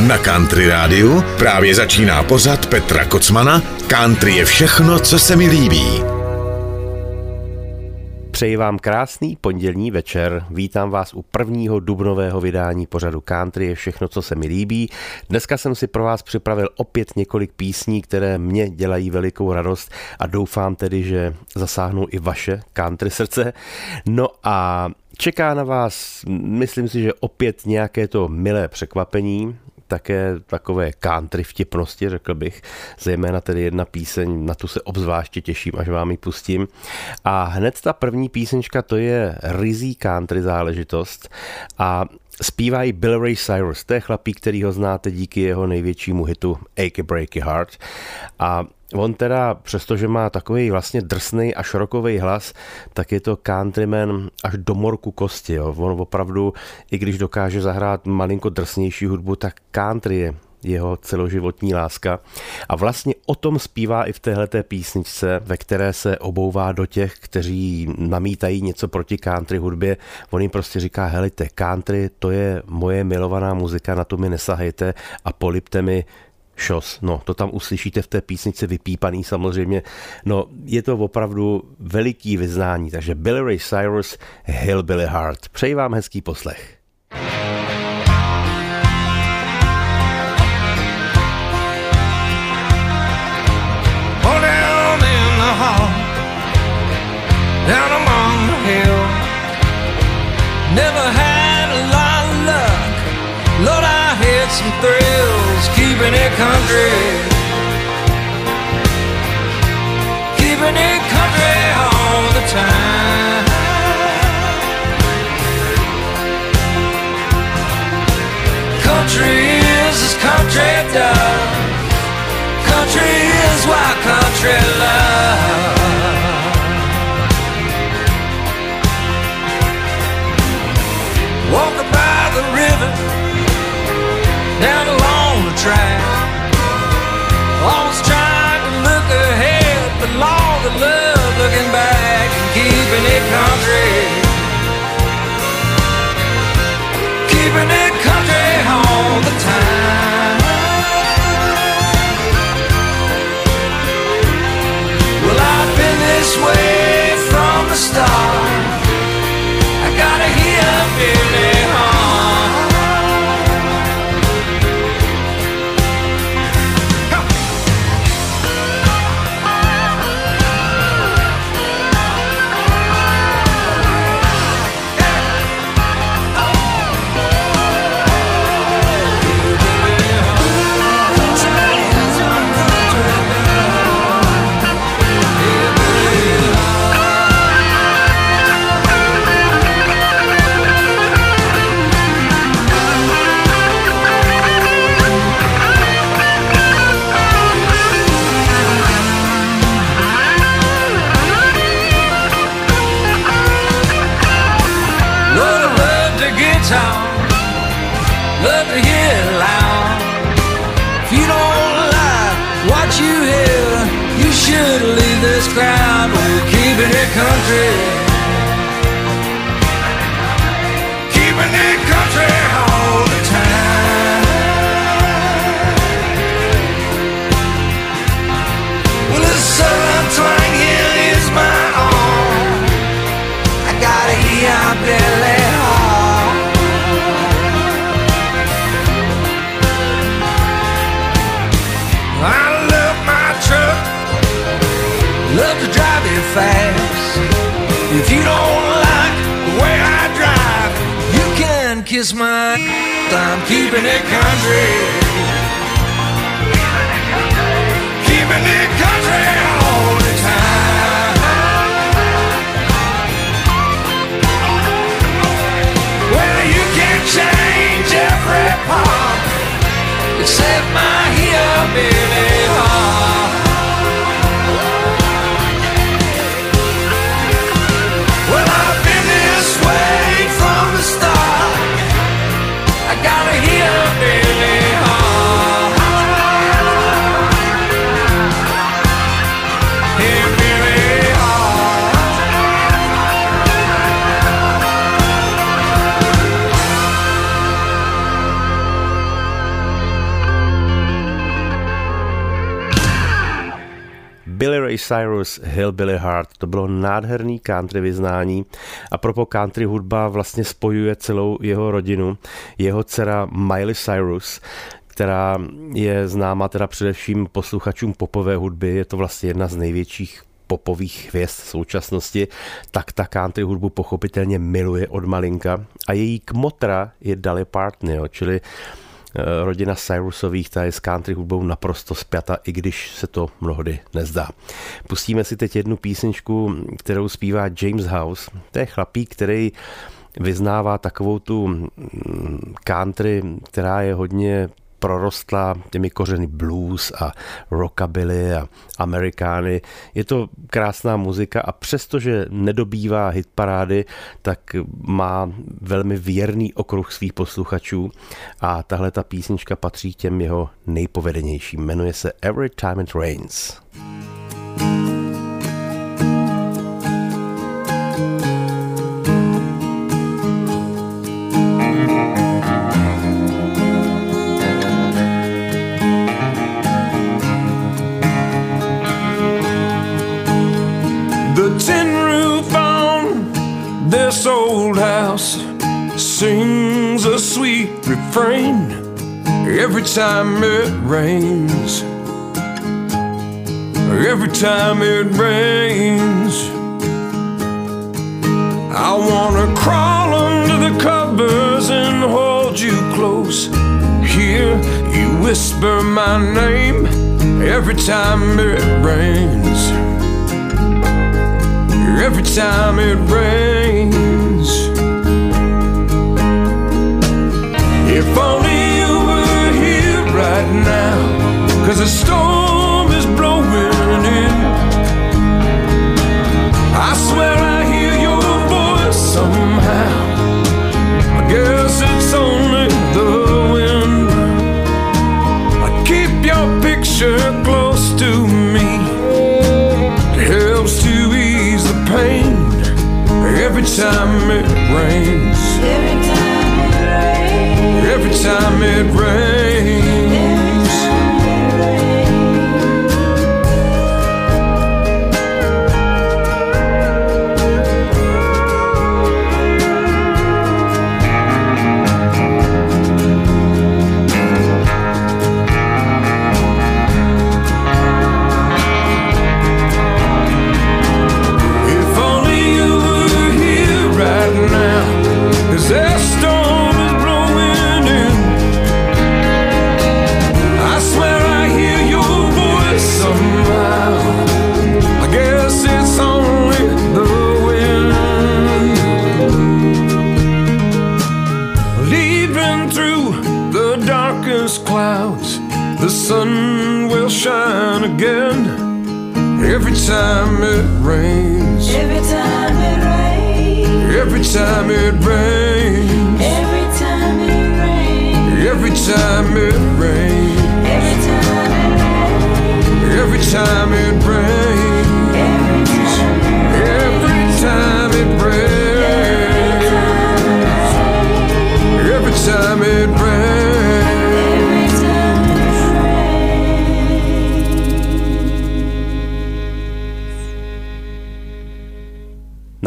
Na Country Rádiu právě začíná pořad Petra Kocmana Country je všechno, co se mi líbí. Přeji vám krásný pondělní večer. Vítám vás u prvního dubnového vydání pořadu Country je všechno, co se mi líbí. Dneska jsem si pro vás připravil opět několik písní, které mě dělají velikou radost a doufám tedy, že zasáhnou i vaše country srdce. No a Čeká na vás, myslím si, že opět nějaké to milé překvapení, také takové country vtipnosti, řekl bych, zejména tedy jedna píseň, na tu se obzvláště těším, až vám ji pustím. A hned ta první písnička, to je rizí country záležitost a Zpívá i Bill Ray Cyrus, to je chlapík, který ho znáte díky jeho největšímu hitu Achy Breaky Heart. A On teda, přestože má takový vlastně drsný a šrokový hlas, tak je to countryman až do morku kosti. Jo. On opravdu, i když dokáže zahrát malinko drsnější hudbu, tak country je jeho celoživotní láska. A vlastně o tom zpívá i v téhleté písničce, ve které se obouvá do těch, kteří namítají něco proti country hudbě. On jim prostě říká, helejte, country to je moje milovaná muzika, na to mi nesahejte a polipte mi šos. No, to tam uslyšíte v té písnici vypípaný samozřejmě. No, je to opravdu veliký vyznání, takže Billy Ray Cyrus, Hillbilly Heart. Přeji vám hezký poslech. Down among the hill. Never had a lot of luck. Lord, I had some thrills keeping it country. Keeping it country all the time. Country is as country does. Country is why country you here, you should leave this crowd. We're keeping it country. I'm keeping it country. Keeping it country all. Well, you can change every part except my hillbilly. Cyrus, Hillbilly Heart, to bylo nádherný country vyznání. A propo country hudba vlastně spojuje celou jeho rodinu. Jeho dcera Miley Cyrus, která je známa teda především posluchačům popové hudby, je to vlastně jedna z největších popových hvězd v současnosti, tak ta country hudbu pochopitelně miluje od malinka. A její kmotra je Dolly Parton, jo, čili eh, rodina Cyrusových, ta je s country hudbou naprosto spjata, i když se to mnohdy nezdá. Pustíme si teď jednu písničku, kterou zpívá James House. To je chlapík, který vyznává takovou tu mm, country, která je hodně prorostla těmi kořeny blues a rockabilly a amerikány. Je to krásná muzika a přestože nedobývá hitparády, tak má velmi věrný okruh svých posluchačů a tahle ta písnička patří těm jeho nejpovedenějším. Jmenuje se Every Time It Rains. thank you house sings a sweet refrain every time it rains. Every time it rains, I wanna crawl under the covers and hold you close. Hear you whisper my name every time it rains every time it rains. If only you were here right now, cause the storm is blowing in. I swear I hear your voice somehow. I guess it's only the wind. I keep your picture close to me. It helps to ease the pain every time it rains. Time it rains. Time it rains. Every time it rains. Every time it rains. Every time it rains. Every time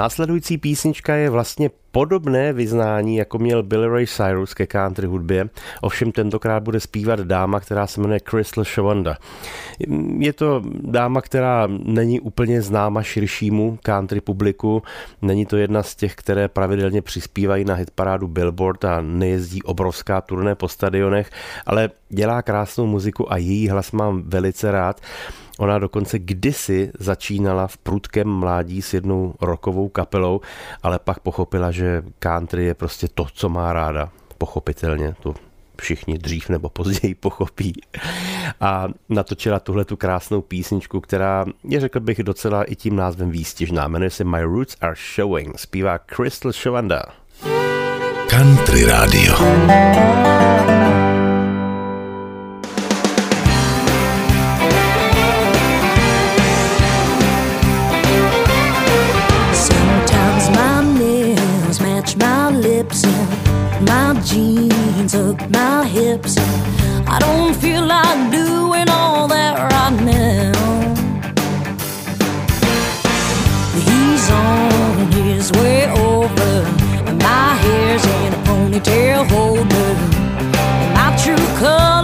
Následující písnička je vlastně podobné vyznání, jako měl Billy Ray Cyrus ke country hudbě, ovšem tentokrát bude zpívat dáma, která se jmenuje Crystal Shawanda. Je to dáma, která není úplně známa širšímu country publiku, není to jedna z těch, které pravidelně přispívají na hitparádu Billboard a nejezdí obrovská turné po stadionech, ale dělá krásnou muziku a její hlas mám velice rád. Ona dokonce kdysi začínala v prudkém mládí s jednou rokovou kapelou, ale pak pochopila, že country je prostě to, co má ráda. Pochopitelně, to všichni dřív nebo později pochopí. A natočila tuhle tu krásnou písničku, která je, řekl bych, docela i tím názvem výstěžná. Jmenuje se My Roots Are Showing. Zpívá Crystal Shavanda. Country Radio. my jeans, hug my hips. I don't feel like doing all that right now. He's on his way over, and my hair's in a ponytail holder. My true color.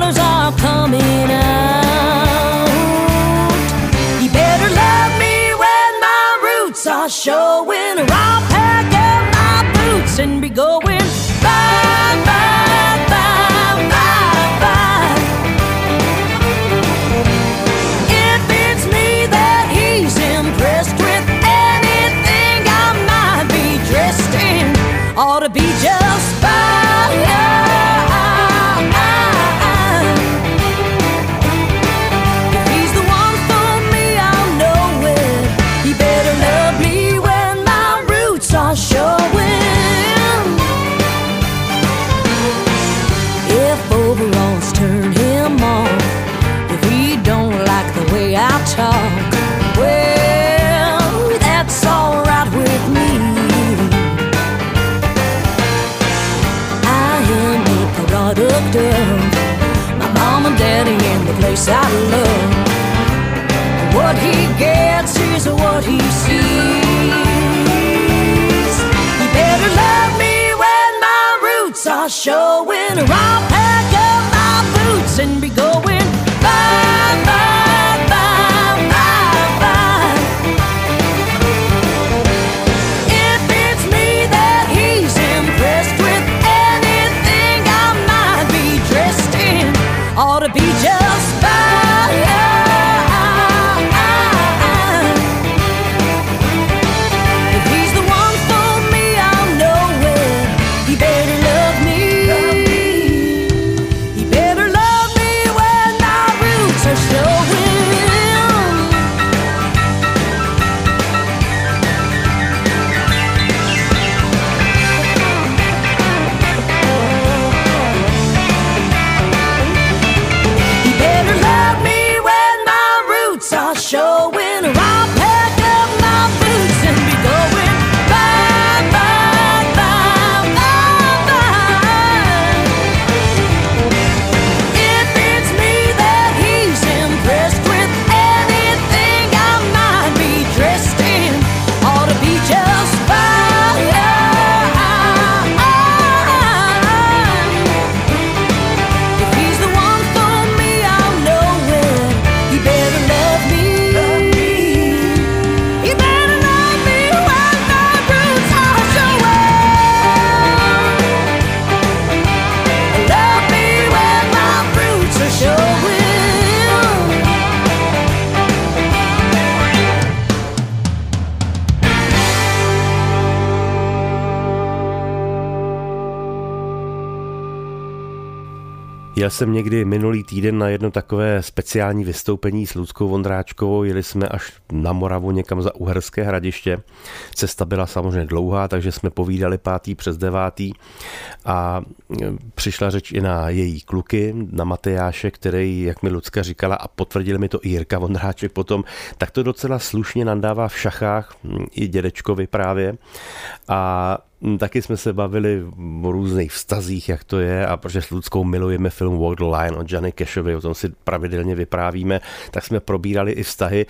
Jsem někdy minulý týden na jedno takové speciální vystoupení s Ludskou Vondráčkovou. Jeli jsme až na Moravu někam za Uherské hradiště. Cesta byla samozřejmě dlouhá, takže jsme povídali pátý přes devátý a e, přišla řeč i na její kluky, na Matejáše, který, jak mi Lucka říkala a potvrdil mi to i Jirka Vondráček potom, tak to docela slušně nandává v šachách, i dědečkovi právě. A Taky jsme se bavili o různých vztazích, jak to je a protože s Ludskou milujeme film Walk the Line od Johnny Cashovi, o tom si pravidelně vyprávíme, tak jsme probírali i vztahy.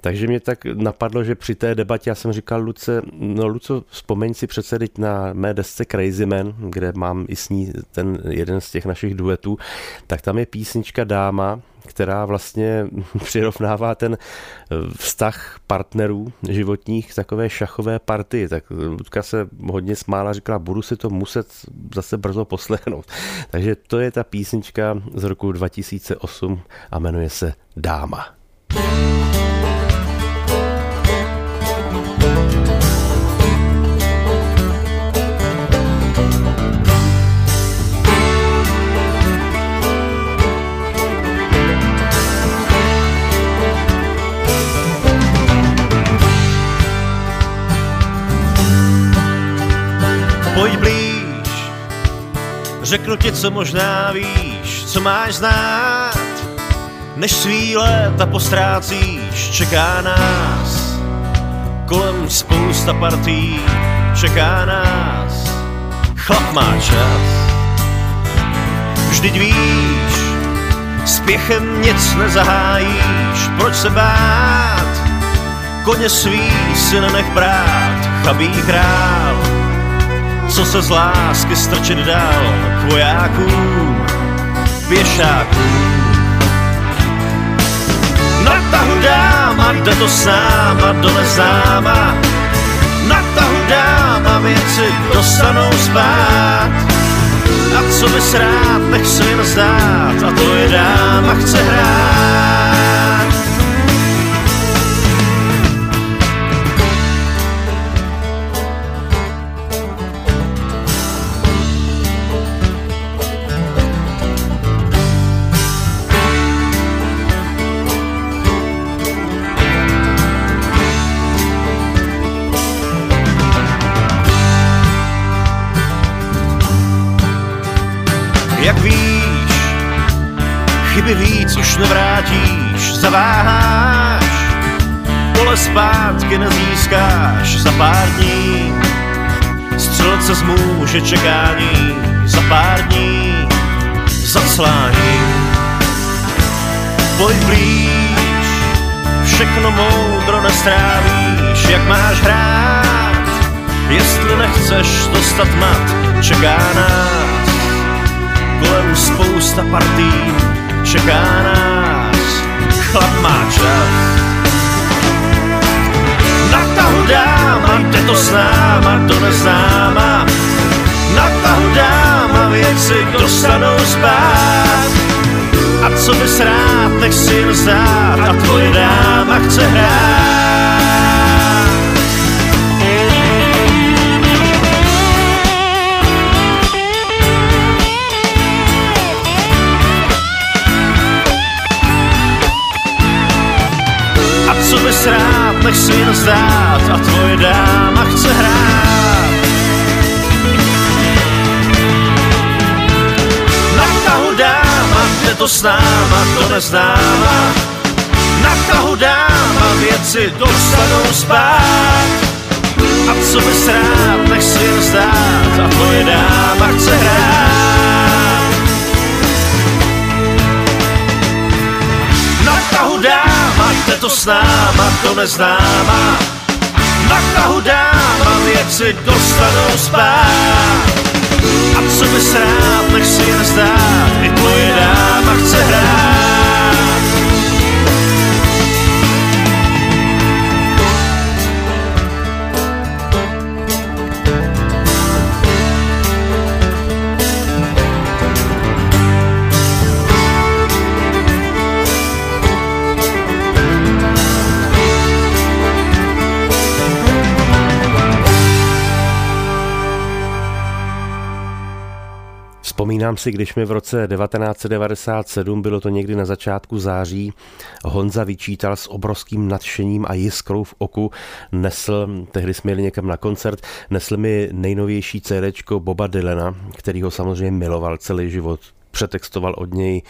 Takže mě tak napadlo, že při té debatě já jsem říkal Luce, no Luco, vzpomeň si přece teď na mé desce Crazy Man, kde mám i s ní ten jeden z těch našich duetů, tak tam je písnička Dáma, která vlastně přirovnává ten vztah partnerů životních k takové šachové partii. Tak Ludka se hodně smála, říkala, budu si to muset zase brzo poslechnout. Takže to je ta písnička z roku 2008 a jmenuje se Dáma. Pojď řeknu ti, co možná víš, co máš znát. Než svý léta postrácíš, čeká nás kolem spousta partí, čeká nás, chlap má čas. Vždyť víš, spěchem nic nezahájíš, proč se bát, koně svý si nenech brát, chabý král, co se z lásky strčit dál k vojákům, pěšákům. Na tahu dáma, jde to s náma do neznáma, na tahu dáma věci dostanou spát. A co bys rád, nech se jen zdát, a to je dáma chce hrát. Zpátky nezískáš za pár dní. Střelce zmůže čekání za pár dní, zaclání. Pojď blíž, všechno moudro nestrávíš, jak máš hrát, jestli nechceš dostat mat, čeká nás kolem spousta partí, čeká nás, chlap má čas. Jde to s náma, do neznáma, na tahu dáma, věci dostanou spát. A co bys rád, nech si jen zdát, a tvoje dáma chce hrát. Nech si jen zdát a tvoje dáma chce hrát. Na tahu dáma, jde to s náma, to neznáma. Na tahu dáma, věci dostanou spát. A co bys rád, nech si jen zdát a tvoje dáma chce hrát. To s náma, to neznáma. Na tahu dáma, věci dostanou spát. A co bys rád, nech si jen zdát, i tvoje dáma chce hrát. Vzpomínám si, když mi v roce 1997, bylo to někdy na začátku září, Honza vyčítal s obrovským nadšením a jiskrou v oku, nesl, tehdy jsme jeli někam na koncert, nesl mi nejnovější CD Boba Dylana, který ho samozřejmě miloval celý život, přetextoval od něj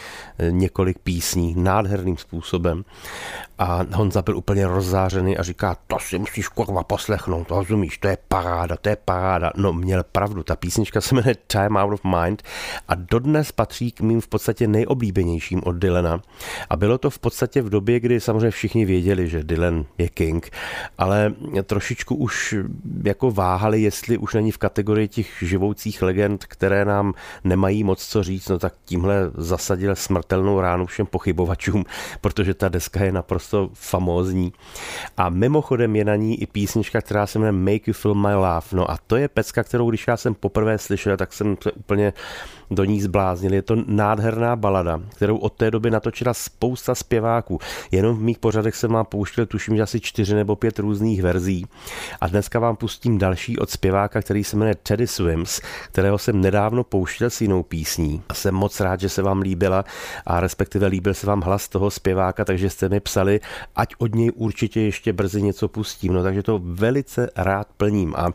několik písní nádherným způsobem a Honza byl úplně rozzářený a říká, to si musíš kurva poslechnout, to rozumíš, to je paráda, to je paráda. No měl pravdu, ta písnička se jmenuje Time Out of Mind a dodnes patří k mým v podstatě nejoblíbenějším od Dylana a bylo to v podstatě v době, kdy samozřejmě všichni věděli, že Dylan je king, ale trošičku už jako váhali, jestli už není v kategorii těch živoucích legend, které nám nemají moc co říct, no tak tímhle zasadil smrtelnou ránu všem pochybovačům, protože ta deska je naprosto famózní. A mimochodem je na ní i písnička, která se jmenuje Make You Feel My Love. No a to je pecka, kterou když já jsem poprvé slyšel, tak jsem se úplně do ní zbláznil. Je to nádherná balada, kterou od té doby natočila spousta zpěváků. Jenom v mých pořadech jsem vám pouštěl, tuším, že asi čtyři nebo pět různých verzí. A dneska vám pustím další od zpěváka, který se jmenuje Teddy Swims, kterého jsem nedávno pouštěl s jinou písní. A jsem moc rád, že se vám líbila a respektive líbil se vám hlas toho zpěváka, takže jste mi psali, ať od něj určitě ještě brzy něco pustím. No takže to velice rád plním. A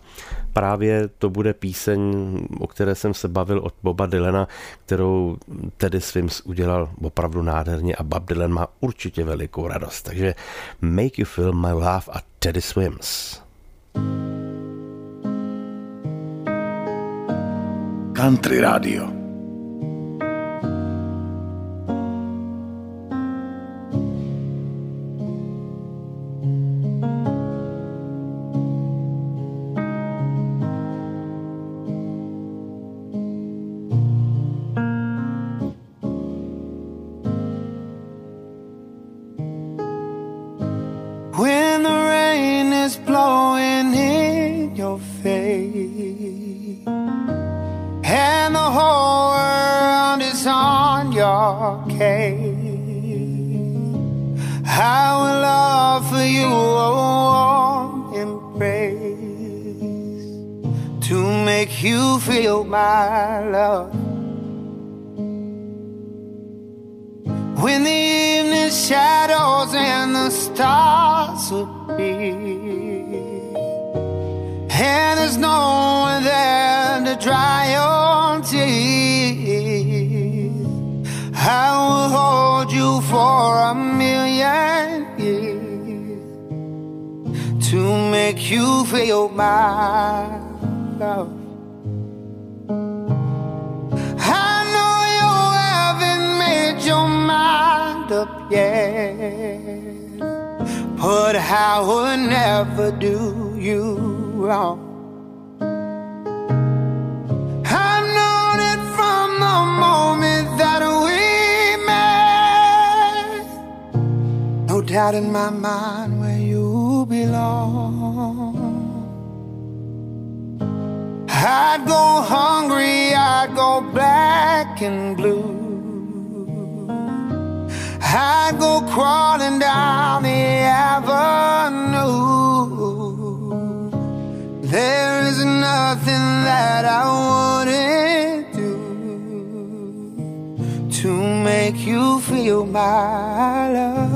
právě to bude píseň, o které jsem se bavil od Boba Dylana, kterou Teddy Swims udělal opravdu nádherně a Bob Dylan má určitě velikou radost. Takže Make You Feel My Love a Teddy Swims. Country Radio. Doubt in my mind where you belong. I'd go hungry, I'd go black and blue. I'd go crawling down the avenue. There is nothing that I wouldn't do to make you feel my love.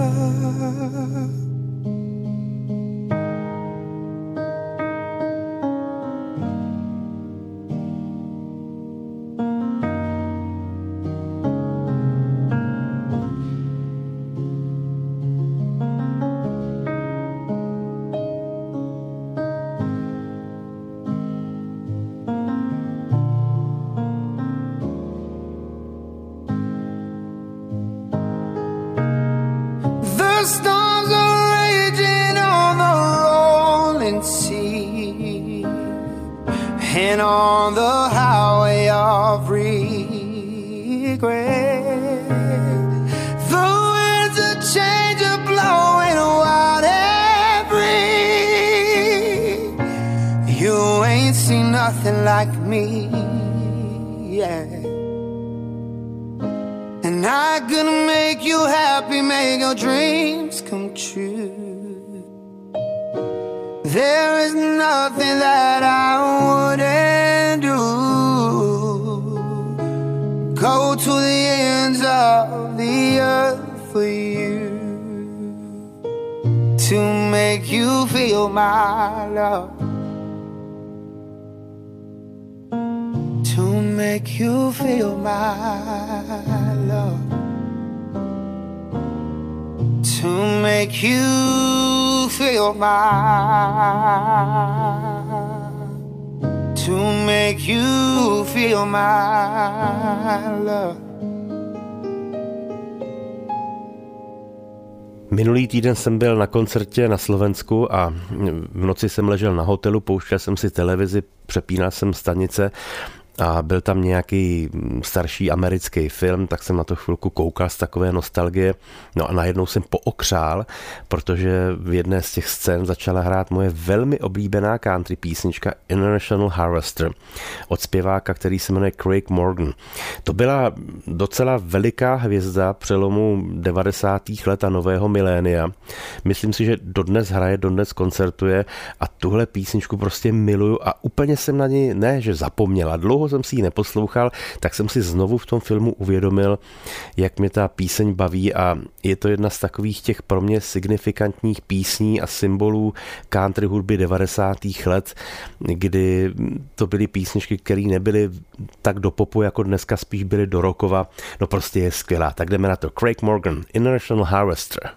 Me yet. And I could make you happy, make your dreams come true. There is nothing that I wouldn't do. Go to the ends of the earth for you to make you feel my love. Make you feel my love. To make you feel my. To make you feel my love. Minulý týden jsem byl na koncertě na Slovensku a v noci jsem ležel na hotelu, pouštěl jsem si televizi, přepínal jsem stanice a byl tam nějaký starší americký film, tak jsem na to chvilku koukal z takové nostalgie. No a najednou jsem pookřál, protože v jedné z těch scén začala hrát moje velmi oblíbená country písnička International Harvester od zpěváka, který se jmenuje Craig Morgan. To byla docela veliká hvězda přelomu 90. let a nového milénia. Myslím si, že dodnes hraje, dodnes koncertuje a tuhle písničku prostě miluju a úplně jsem na ní, ne, že zapomněla, dlouho jsem si ji neposlouchal, tak jsem si znovu v tom filmu uvědomil, jak mě ta píseň baví a je to jedna z takových těch pro mě signifikantních písní a symbolů country hudby 90. let, kdy to byly písničky, které nebyly tak do popu, jako dneska spíš byly do rokova. No prostě je skvělá. Tak jdeme na to. Craig Morgan, International Harvester.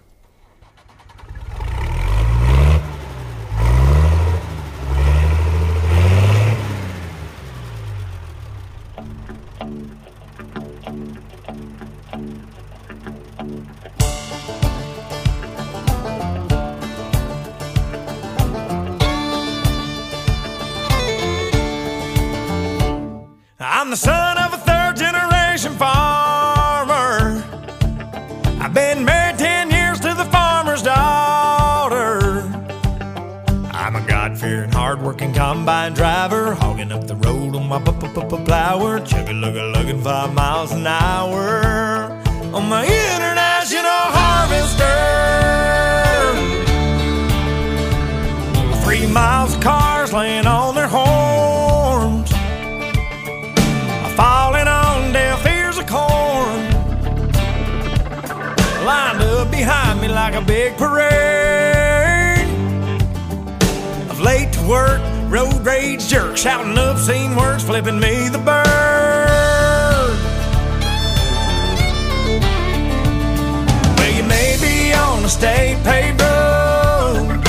My plower, chugging, looking, looking five miles an hour. On my international harvester. Three miles of cars laying on their horns, falling on deaf ears of corn, lined up behind me like a big parade. Of late to work, road rage jerks, shouting obscene words, flipping me the bird. Well, you may be on a state road,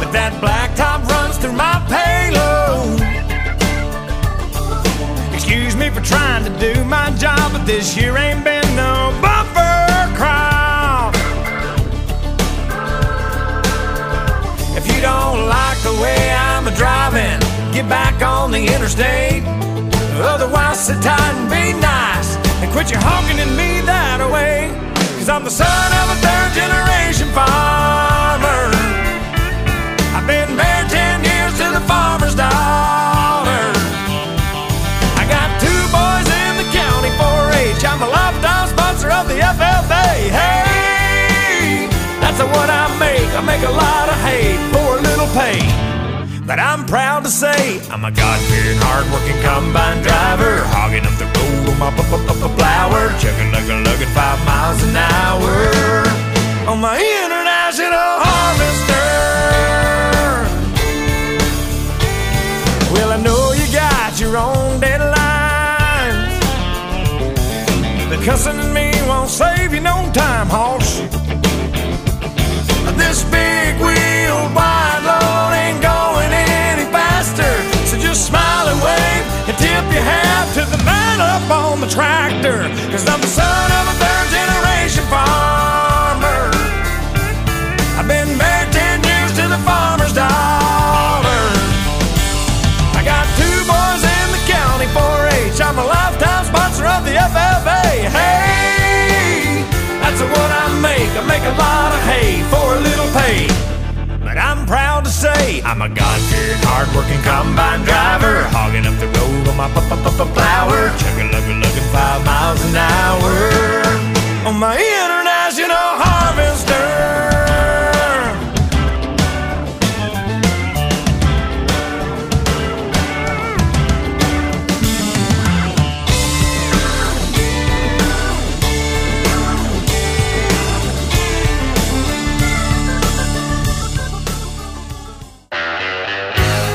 but that blacktop runs through my payload. Excuse me for trying to do my job, but this year ain't been no bumper crop. If you don't like the way driving, get back on the interstate. Otherwise, sit tight and be nice and quit your honking at me that way. Cause I'm the son of a third generation farmer. I've been married 10 years to the farmer's daughter. But I'm proud to say I'm a God-fearing, hard-working combine driver, hogging up the road on my plower, chugging, lugging, lugging five miles an hour on my international harvester. Well, I know you got your own deadlines. But cussing at me won't save you no time, hoss. The up on the tractor. Cause I'm the son of a third generation farmer. I've been married 10 years to the farmer's daughter. I got two boys in the county 4-H. I'm a lifetime sponsor of the FFA. Hey, that's what I make. I make a lot of hay for a little pay. Proud to say I'm a God-fearing, hard-working combine driver, hogging up the road on my plower, chugging, lugging, lugging five miles an hour. On my international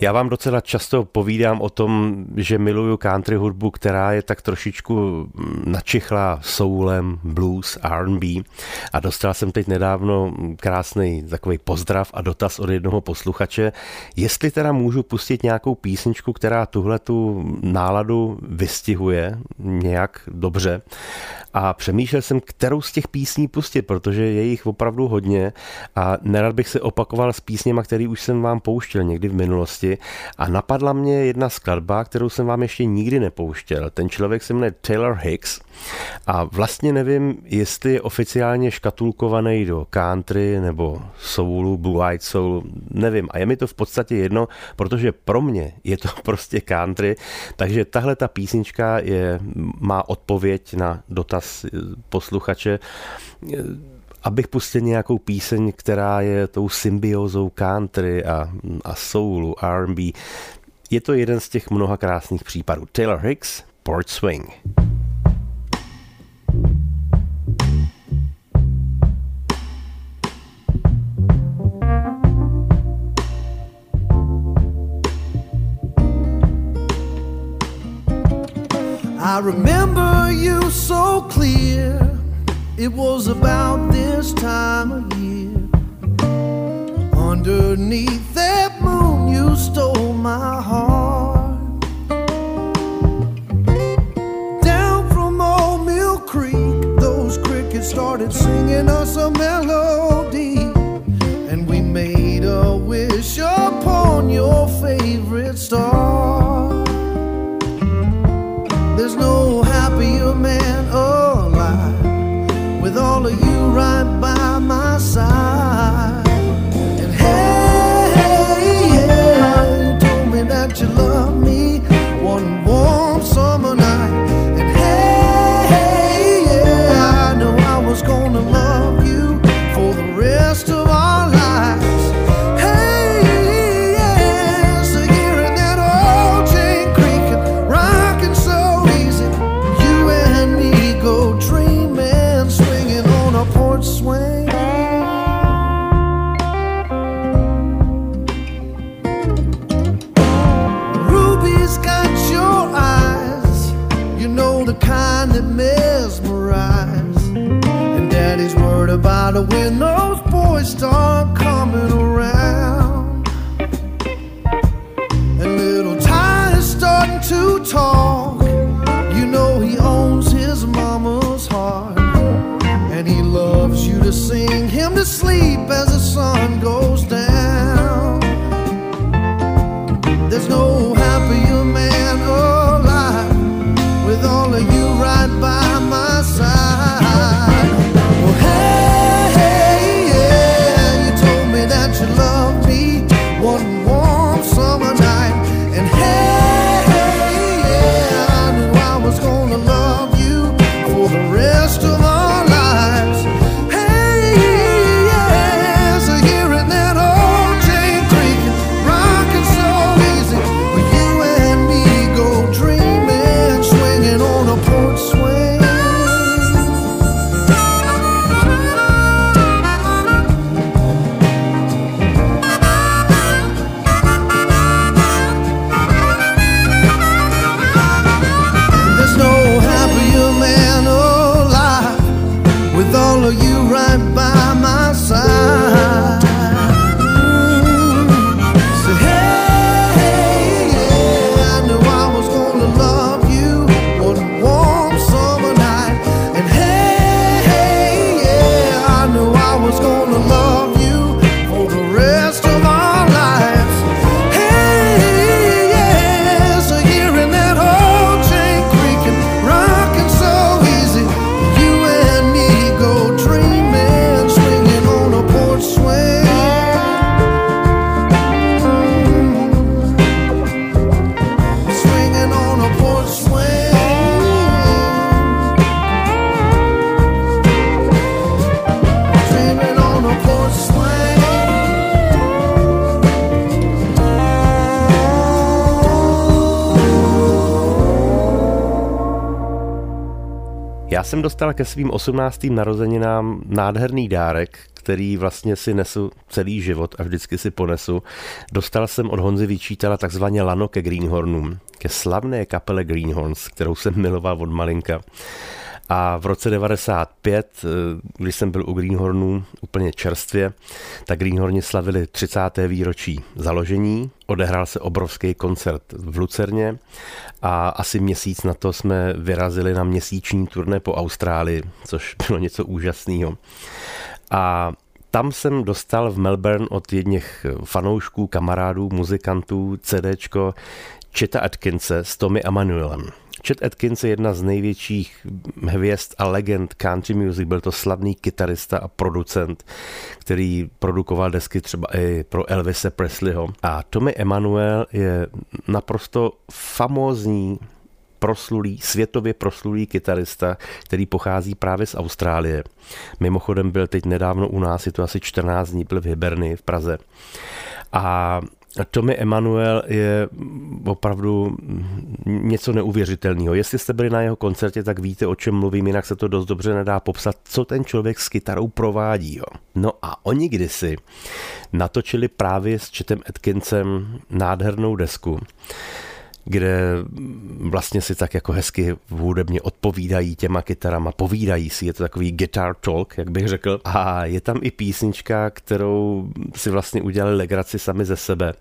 Já vám docela často povídám o tom, že miluju country hudbu, která je tak trošičku načichlá soulem, blues, R&B a dostal jsem teď nedávno krásný takový pozdrav a dotaz od jednoho posluchače, jestli teda můžu pustit nějakou písničku, která tuhle tu náladu vystihuje nějak dobře. A přemýšlel jsem, kterou z těch písní pustit, protože je jich opravdu hodně a nerad bych se opakoval s písněma, který už jsem vám pouštěl někdy v minulosti a napadla mě jedna skladba, kterou jsem vám ještě nikdy nepouštěl. Ten člověk se jmenuje Taylor Hicks a vlastně nevím, jestli je oficiálně škatulkovaný do country nebo soulu, blue eyed soul, nevím. A je mi to v podstatě jedno, protože pro mě je to prostě country, takže tahle ta písnička je, má odpověď na dotaz posluchače abych pustil nějakou píseň, která je tou symbiózou country a, a soulu, R&B. Je to jeden z těch mnoha krásných případů. Taylor Hicks, Port Swing. I remember you so clear. It was about this time of year. Underneath that moon, you stole my heart. Down from Old Mill Creek, those crickets started singing us a melody. And we made a wish upon your favorite star. Jsem dostal ke svým 18. narozeninám nádherný dárek, který vlastně si nesu celý život a vždycky si ponesu. Dostal jsem od Honzy Vyčítala takzvaně lano ke Greenhornům, ke slavné kapele Greenhorns, kterou jsem miloval od malinka. A v roce 95, eh, když jsem byl u Greenhornů úplně čerstvě, tak Greenhorni slavili 30. výročí založení. Odehrál se obrovský koncert v Lucerně a asi měsíc na to jsme vyrazili na měsíční turné po Austrálii, což bylo něco úžasného. A tam jsem dostal v Melbourne od jedných fanoušků, kamarádů, muzikantů CDčko Cheta Atkinse s Tommy Emanuelem. Chet Atkins je jedna z největších hvězd a legend country music. Byl to slavný kytarista a producent, který produkoval desky třeba i pro Elvise Presleyho. A Tommy Emanuel je naprosto famózní proslulý, světově proslulý kytarista, který pochází právě z Austrálie. Mimochodem byl teď nedávno u nás, je to asi 14 dní, byl v Hiberny v Praze. A Tommy Emanuel je opravdu něco neuvěřitelného. Jestli jste byli na jeho koncertě, tak víte, o čem mluvím, jinak se to dost dobře nedá popsat, co ten člověk s kytarou provádí. Jo. No a oni kdysi natočili právě s Chetem Atkinsem nádhernou desku, kde vlastně si tak jako hezky hudebně odpovídají těma kytarama, povídají si, je to takový guitar talk, jak bych řekl. A je tam i písnička, kterou si vlastně udělali legraci sami ze sebe,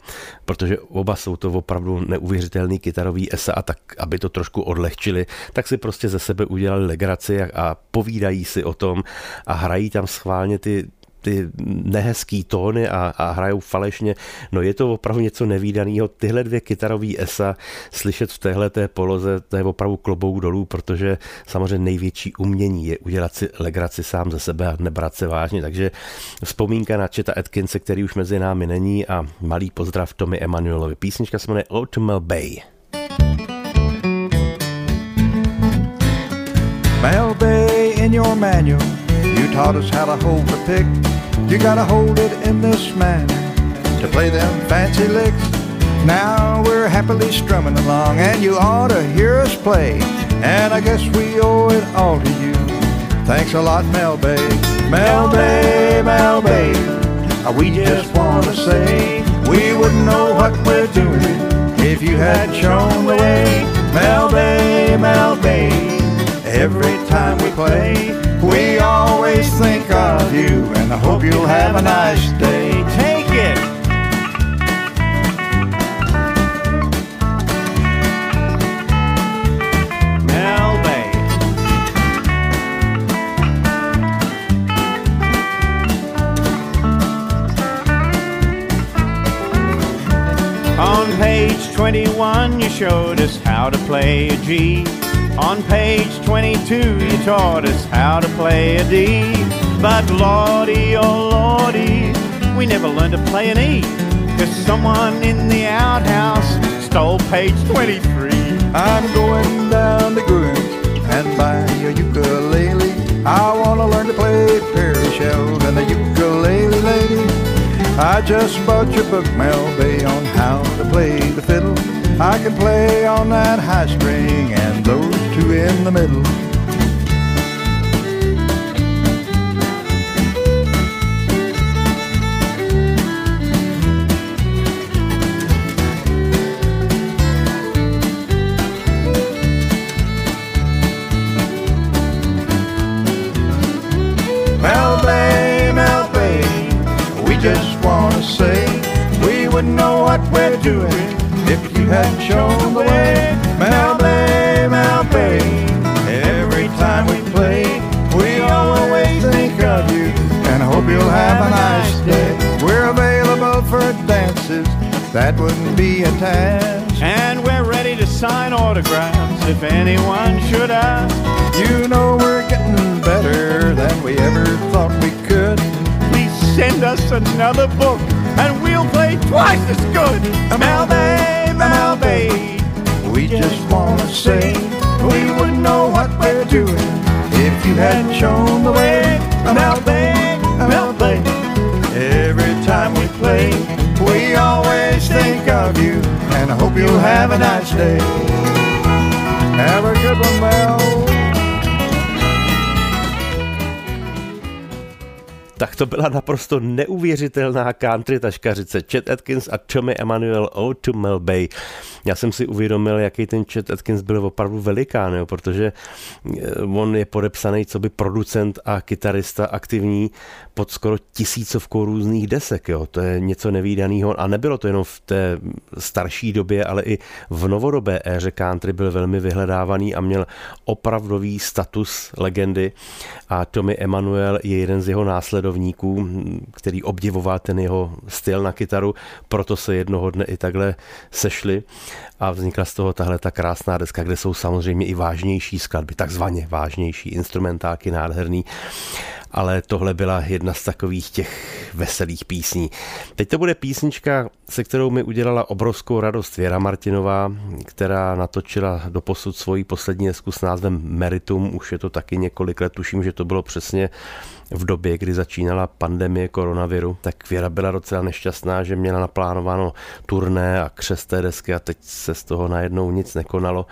protože oba jsou to opravdu neuvěřitelný kytarový esa a tak, aby to trošku odlehčili, tak si prostě ze sebe udělali legraci a, a povídají si o tom a hrají tam schválně ty ty nehezký tóny a, a hrajou falešně. No je to opravdu něco nevýdaného. Tyhle dvě kytarový esa slyšet v téhle té poloze, to je opravdu klobouk dolů, protože samozřejmě největší umění je udělat si legraci sám ze sebe a nebrat se vážně. Takže vzpomínka na Četa Atkinse, který už mezi námi není a malý pozdrav Tommy Emanuelovi. Písnička se jmenuje Autumnal Bay. Mel Bay in your manual, you taught us how to hold the pick. You gotta hold it in this manner to play them fancy licks. Now we're happily strumming along, and you ought to hear us play. And I guess we owe it all to you. Thanks a lot, Mel Bay. Mel Bay, Mel Bay. Uh, We just wanna say we wouldn't know what we're doing if you had shown the way. Mel Bay, Mel Bay. Every time we play, we always think of you, and I hope you'll have a nice day. Take it. Mel Bay. On page 21, you showed us how to play a G. On page 22, you taught us how to play a D. But lordy, oh lordy, we never learned to play an E. Cause someone in the outhouse stole page 23. I'm going down to Gruen and buy a ukulele. I want to learn to play Perry shells and the ukulele lady. I just bought your book, Mel Bay, on how to play the fiddle. I can play on that high string and those two in the middle. Mel Bay, Mel Bay, we just wanna say we wouldn't know what we're doing if you hadn't shown the way. Mel Bay, Mel Bay, every time we play, we always think of you, and I hope you'll have a nice day. We're available for dances, that wouldn't be a task. And we're ready to sign autographs if anyone should ask. You know we're getting better than we ever thought we could. Please send us another book and we'll play twice as good. Mel Mel Bay. We just wanna say we wouldn't know what we're doing if you hadn't shown the way. Bay, Mel Bay. Every time we play, we always think of you, and I hope you'll have a nice day. Have a good one, Mel. To byla naprosto neuvěřitelná country taškařice Chet Atkins a Tommy Emmanuel O to Mel Bay. Já jsem si uvědomil, jaký ten Chet Atkins byl opravdu velikán, jo, protože eh, on je podepsaný co by producent a kytarista aktivní pod skoro tisícovkou různých desek. Jo. To je něco nevýdaného a nebylo to jenom v té starší době, ale i v novodobé éře country byl velmi vyhledávaný a měl opravdový status legendy a Tommy Emmanuel je jeden z jeho následovníků, který obdivoval ten jeho styl na kytaru, proto se jednoho dne i takhle sešli a vznikla z toho tahle ta krásná deska, kde jsou samozřejmě i vážnější skladby, takzvaně vážnější instrumentálky, nádherný ale tohle byla jedna z takových těch veselých písní. Teď to bude písnička, se kterou mi udělala obrovskou radost Věra Martinová, která natočila do posud svoji poslední desku s názvem Meritum, už je to taky několik let, tuším, že to bylo přesně v době, kdy začínala pandemie koronaviru, tak Věra byla docela nešťastná, že měla naplánováno turné a křest té desky a teď se z toho najednou nic nekonalo.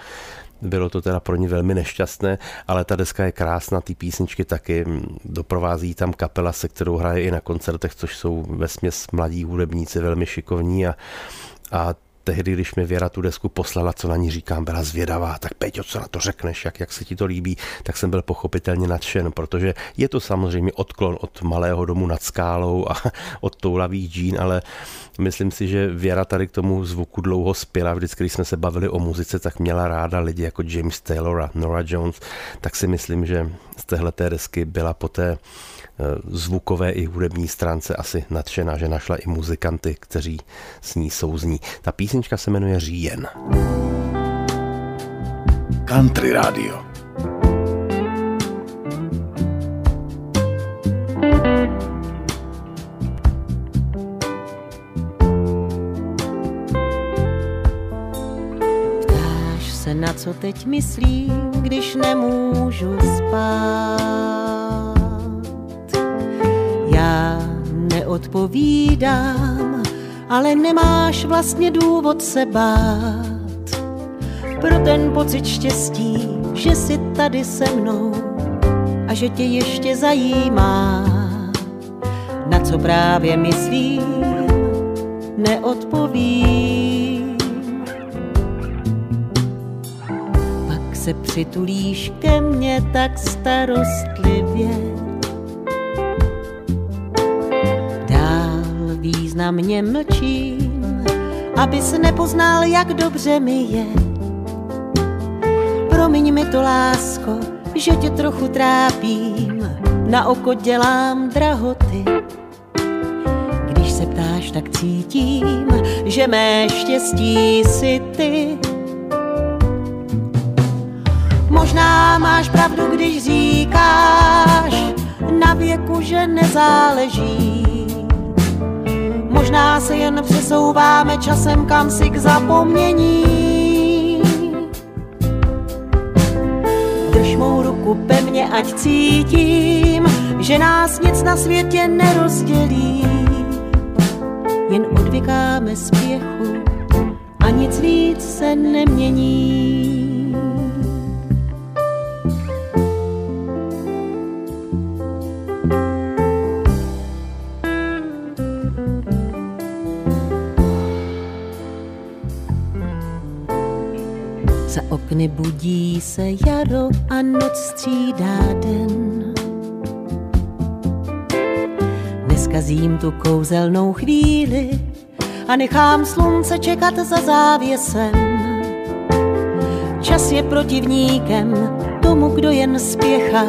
Bylo to teda pro ně velmi nešťastné, ale ta deska je krásná, ty písničky taky. Doprovází tam kapela, se kterou hraje i na koncertech, což jsou ve směs mladí hudebníci, velmi šikovní a, a tehdy, když mi Věra tu desku poslala, co na ní říkám, byla zvědavá, tak Peťo, co na to řekneš, jak, jak se ti to líbí, tak jsem byl pochopitelně nadšen, protože je to samozřejmě odklon od malého domu nad skálou a od toulavých džín, ale myslím si, že Věra tady k tomu zvuku dlouho zpěla, vždycky, když jsme se bavili o muzice, tak měla ráda lidi jako James Taylor a Nora Jones, tak si myslím, že z téhleté desky byla poté zvukové i hudební stránce asi nadšená, že našla i muzikanty, kteří s ní souzní. Ta písnička se jmenuje Říjen. Country Radio. Ptáš se, na co teď myslím, když nemůžu spát. Neodpovídám, ale nemáš vlastně důvod se bát. Pro ten pocit štěstí, že jsi tady se mnou a že tě ještě zajímá, na co právě myslím, neodpovím. Pak se přitulíš ke mně tak starostlivě. Významně mlčím, abys nepoznal, jak dobře mi je. Promiň mi to, lásko, že tě trochu trápím, na oko dělám drahoty. Když se ptáš, tak cítím, že mé štěstí si ty. Možná máš pravdu, když říkáš na věku, že nezáleží. Možná se jen přesouváme časem kam si k zapomnění. Drž mou ruku pevně, ať cítím, že nás nic na světě nerozdělí. Jen odvykáme spěchu a nic víc se nemění. Se jaro a noc střídá den. Neskazím tu kouzelnou chvíli a nechám slunce čekat za závěsem. Čas je protivníkem tomu, kdo jen spěchá,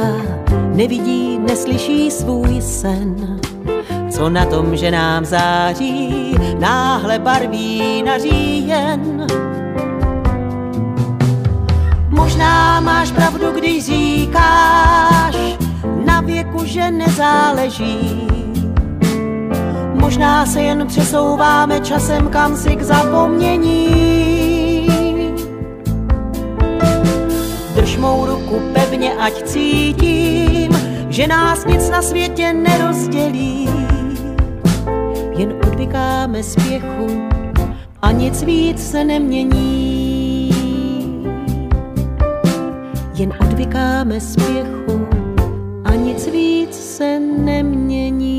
nevidí, neslyší svůj sen. Co na tom, že nám září, náhle barví na říjen. Možná máš pravdu, když říkáš na věku, že nezáleží. Možná se jen přesouváme časem kam si k zapomnění. Drž mou ruku pevně, ať cítím, že nás nic na světě nerozdělí. Jen odvykáme spěchu a nic víc se nemění. Jen odvykáme spěchu a nic víc se nemění.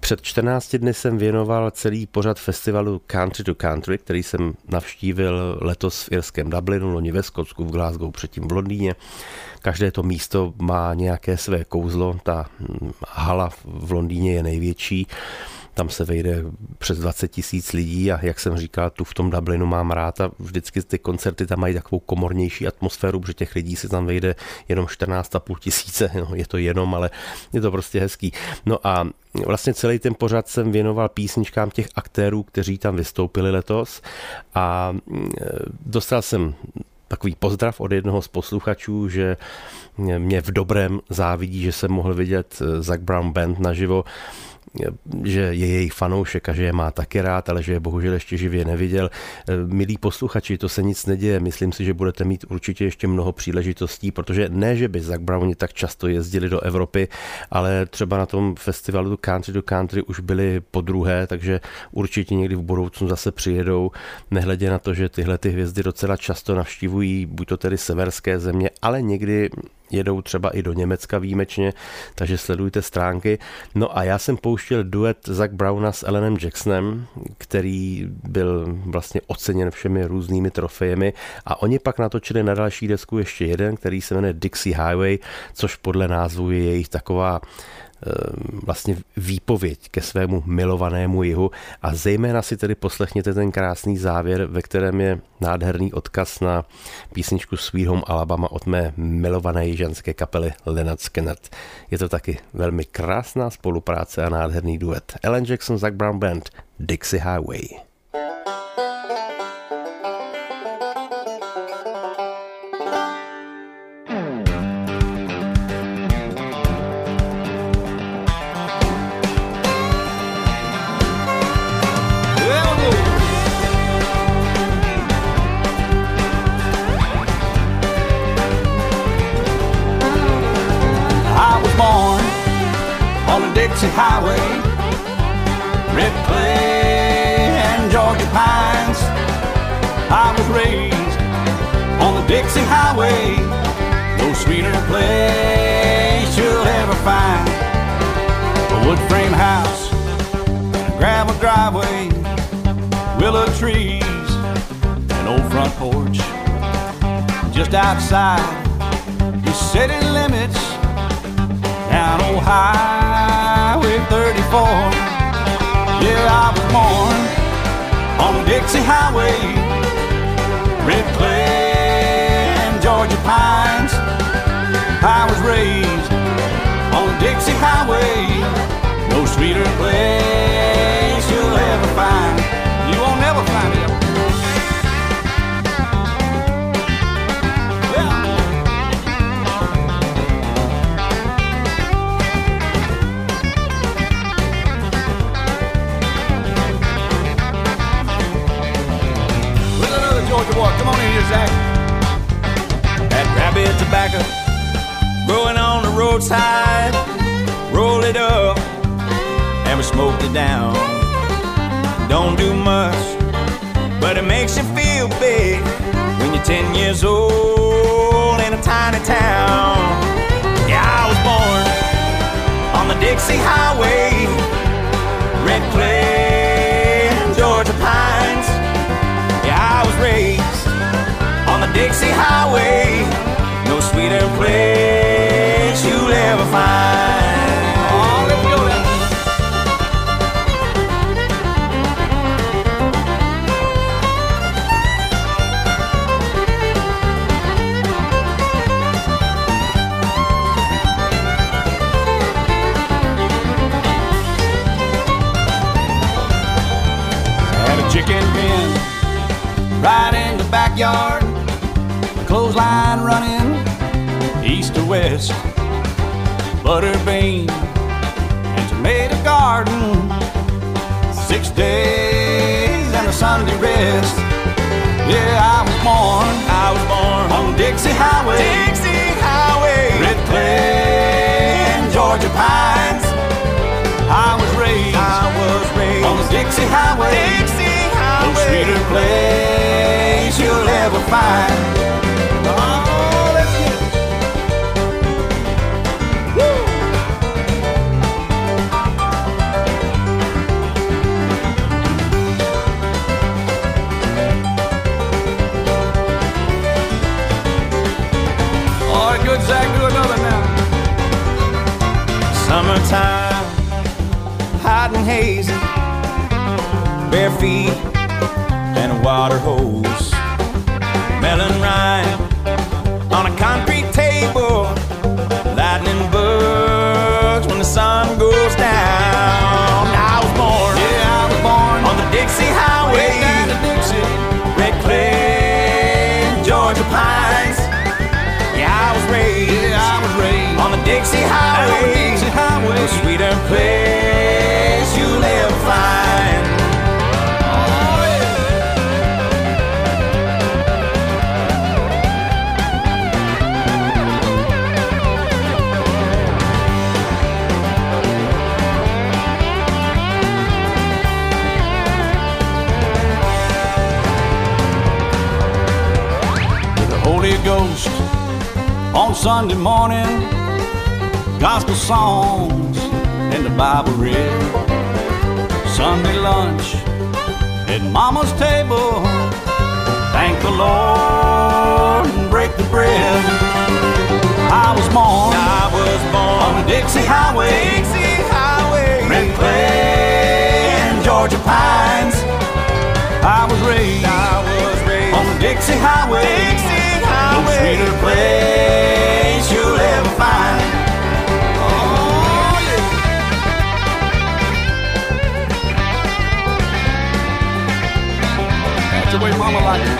Před 14 dny jsem věnoval celý pořad festivalu Country to Country, který jsem navštívil letos v irském Dublinu, loni ve Skotsku, v Glasgow, předtím v Londýně. Každé to místo má nějaké své kouzlo, ta hm, hala v Londýně je největší tam se vejde přes 20 tisíc lidí a jak jsem říkal, tu v tom Dublinu mám rád a vždycky ty koncerty tam mají takovou komornější atmosféru, protože těch lidí se tam vejde jenom 14,5 tisíce, no, je to jenom, ale je to prostě hezký. No a vlastně celý ten pořad jsem věnoval písničkám těch aktérů, kteří tam vystoupili letos a mm, dostal jsem takový pozdrav od jednoho z posluchačů, že mě v dobrém závidí, že jsem mohl vidět Zac Brown Band naživo že je jejich fanoušek a že je má taky rád, ale že je bohužel ještě živě neviděl. Milí posluchači, to se nic neděje. Myslím si, že budete mít určitě ještě mnoho příležitostí, protože ne, že by Zach Browni tak často jezdili do Evropy, ale třeba na tom festivalu Country to Country už byli po druhé, takže určitě někdy v budoucnu zase přijedou, nehledě na to, že tyhle ty hvězdy docela často navštívují buď to tedy severské země, ale někdy jedou třeba i do Německa výjimečně, takže sledujte stránky. No a já jsem pouštěl duet Zach Browna s Ellenem Jacksonem, který byl vlastně oceněn všemi různými trofejemi a oni pak natočili na další desku ještě jeden, který se jmenuje Dixie Highway, což podle názvu je jejich taková vlastně výpověď ke svému milovanému jihu a zejména si tedy poslechněte ten krásný závěr, ve kterém je nádherný odkaz na písničku Sweet Home Alabama od mé milované jižanské kapely Leonard Skinner. Je to taky velmi krásná spolupráce a nádherný duet. Ellen Jackson, Zach Brown Band, Dixie Highway. Dixie Highway, clay and Georgia pines. I was raised on the Dixie Highway, no sweeter place you'll ever find. A wood frame house, a gravel driveway, willow trees, an old front porch, just outside the city limits, down Highway 34. Yeah, I was born on Dixie Highway, red clay and Georgia pines. I was raised on Dixie Highway, Dixie Highway. Dixie Highway. No sweeter place you'll ever find. Oh, let's get it. All right, good, Zach. Do another now. Summertime, hot and hazy, bare feet and a water hose. Melon rind on a concrete table, lightning bugs when the sun goes down. I was born, yeah, I was born on the Dixie Highway, Dixie, red clay, Georgia pines. Yeah, I was raised, yeah, I was raised on the Dixie Highway, Dixie Highway, no sweeter place you'll ever find. Sunday morning, gospel songs and the Bible read. Sunday lunch at Mama's table, thank the Lord and break the bread. I was born, I was born on the Dixie Highway, Dixie Highway, red clay and Georgia pines. I was raised, I was raised on the Dixie Highway. Dixie Highway. No sweeter place Mama liked it.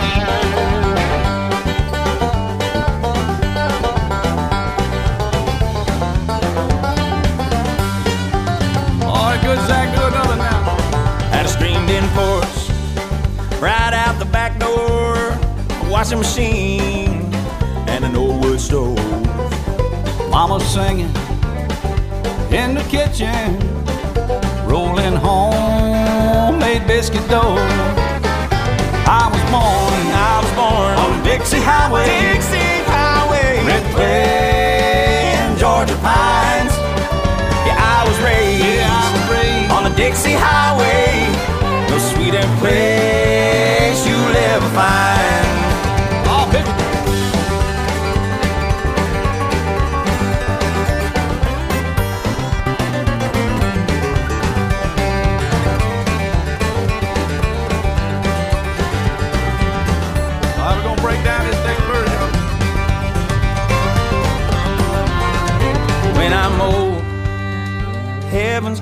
Good, Zach. Do another now. Had a screamed-in porch right out the back door, a washing machine, and an old wood stove. Mama singing in the kitchen, rolling homemade biscuit dough. I was born, I was born on the Dixie Highway, Dixie Highway, red clay Georgia pines. Yeah, I was raised, yeah, I was raised on the Dixie Highway. No sweeter place you'll ever find.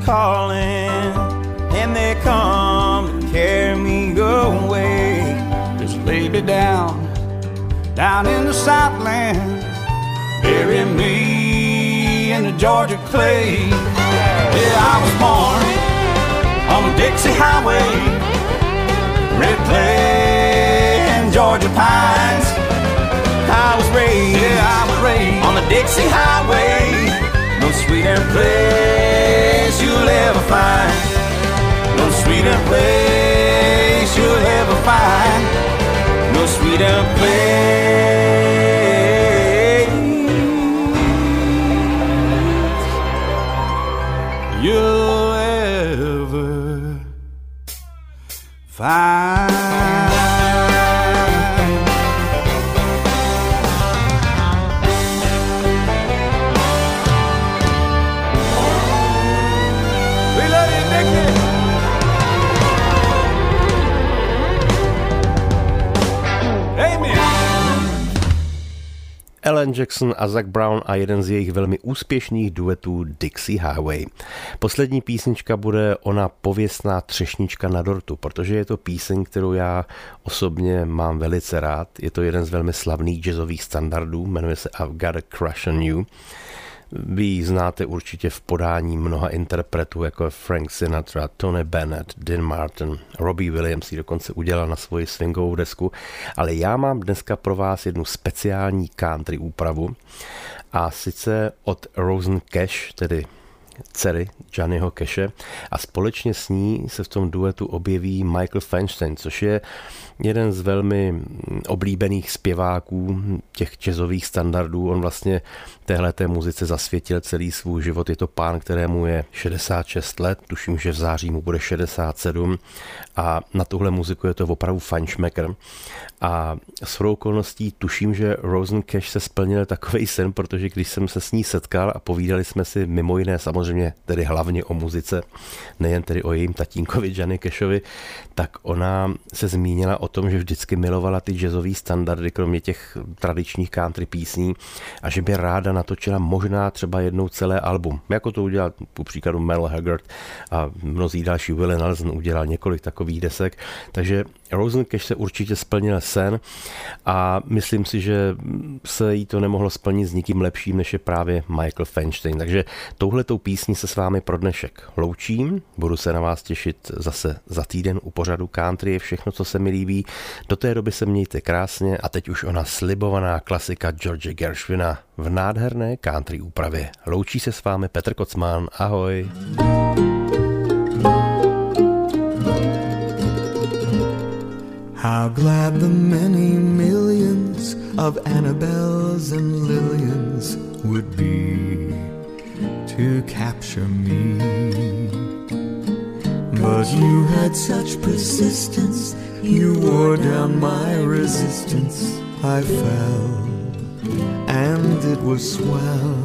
Calling, and they come and carry me away. Just lay me down, down in the Southland. Bury me in the Georgia clay. Yeah, I was born on the Dixie Highway, red clay and Georgia pines. I was raised, Yeah, I was raised on the Dixie Highway. No sweeter place find. No sweeter place you'll ever find. No sweeter place Alan Jackson a Zach Brown a jeden z jejich velmi úspěšných duetů Dixie Highway. Poslední písnička bude ona pověstná třešnička na dortu, protože je to píseň, kterou já osobně mám velice rád. Je to jeden z velmi slavných jazzových standardů, jmenuje se I've Got a Crush on You. Vy ji znáte určitě v podání mnoha interpretů, jako Frank Sinatra, Tony Bennett, Dean Martin, Robbie Williams ji dokonce udělal na svoji swingovou desku, ale já mám dneska pro vás jednu speciální country úpravu. A sice od Rosen Cash, tedy dcery Johnnyho Cache a společně s ní se v tom duetu objeví Michael Feinstein, což je jeden z velmi oblíbených zpěváků těch jazzových standardů. On vlastně téhleté muzice zasvětil celý svůj život. Je to pán, kterému je 66 let, tuším, že v září mu bude 67 a na tuhle muziku je to opravdu fajnšmekr. A s okolností tuším, že Rosen Cash se splnil takový sen, protože když jsem se s ní setkal a povídali jsme si mimo jiné samozřejmě tedy hlavně o muzice, nejen tedy o jejím tatínkovi Johnny Cashovi, tak ona se zmínila o tom, že vždycky milovala ty jazzové standardy, kromě těch tradičních country písní a že by ráda natočila možná třeba jednou celé album, jako to udělal po příkladu Mel Haggard a mnozí další Willie Nelson udělal několik takových desek, takže Rosen Cash se určitě splnil sen a myslím si, že se jí to nemohlo splnit s nikým lepším, než je právě Michael Feinstein. Takže touhletou písní se s vámi pro dnešek loučím. Budu se na vás těšit zase za týden u pořadu Country je všechno, co se mi líbí. Do té doby se mějte krásně a teď už ona slibovaná klasika George Gershwina v nádherné country úpravě. Loučí se s vámi Petr Kocman. Ahoj. How glad the many millions of Annabelles and Lillians would be to capture me. But you had such persistence, you wore down my resistance. I fell, and it was swell.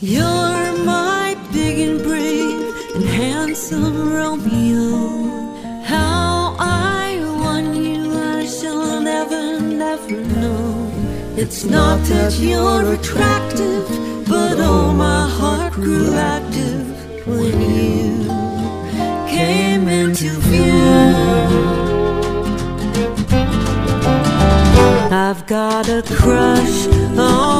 You're my big and brave and handsome Romeo. How I won you, I shall never, never know. It's not that you're attractive, but oh, my heart grew active when you came into view. I've got a crush on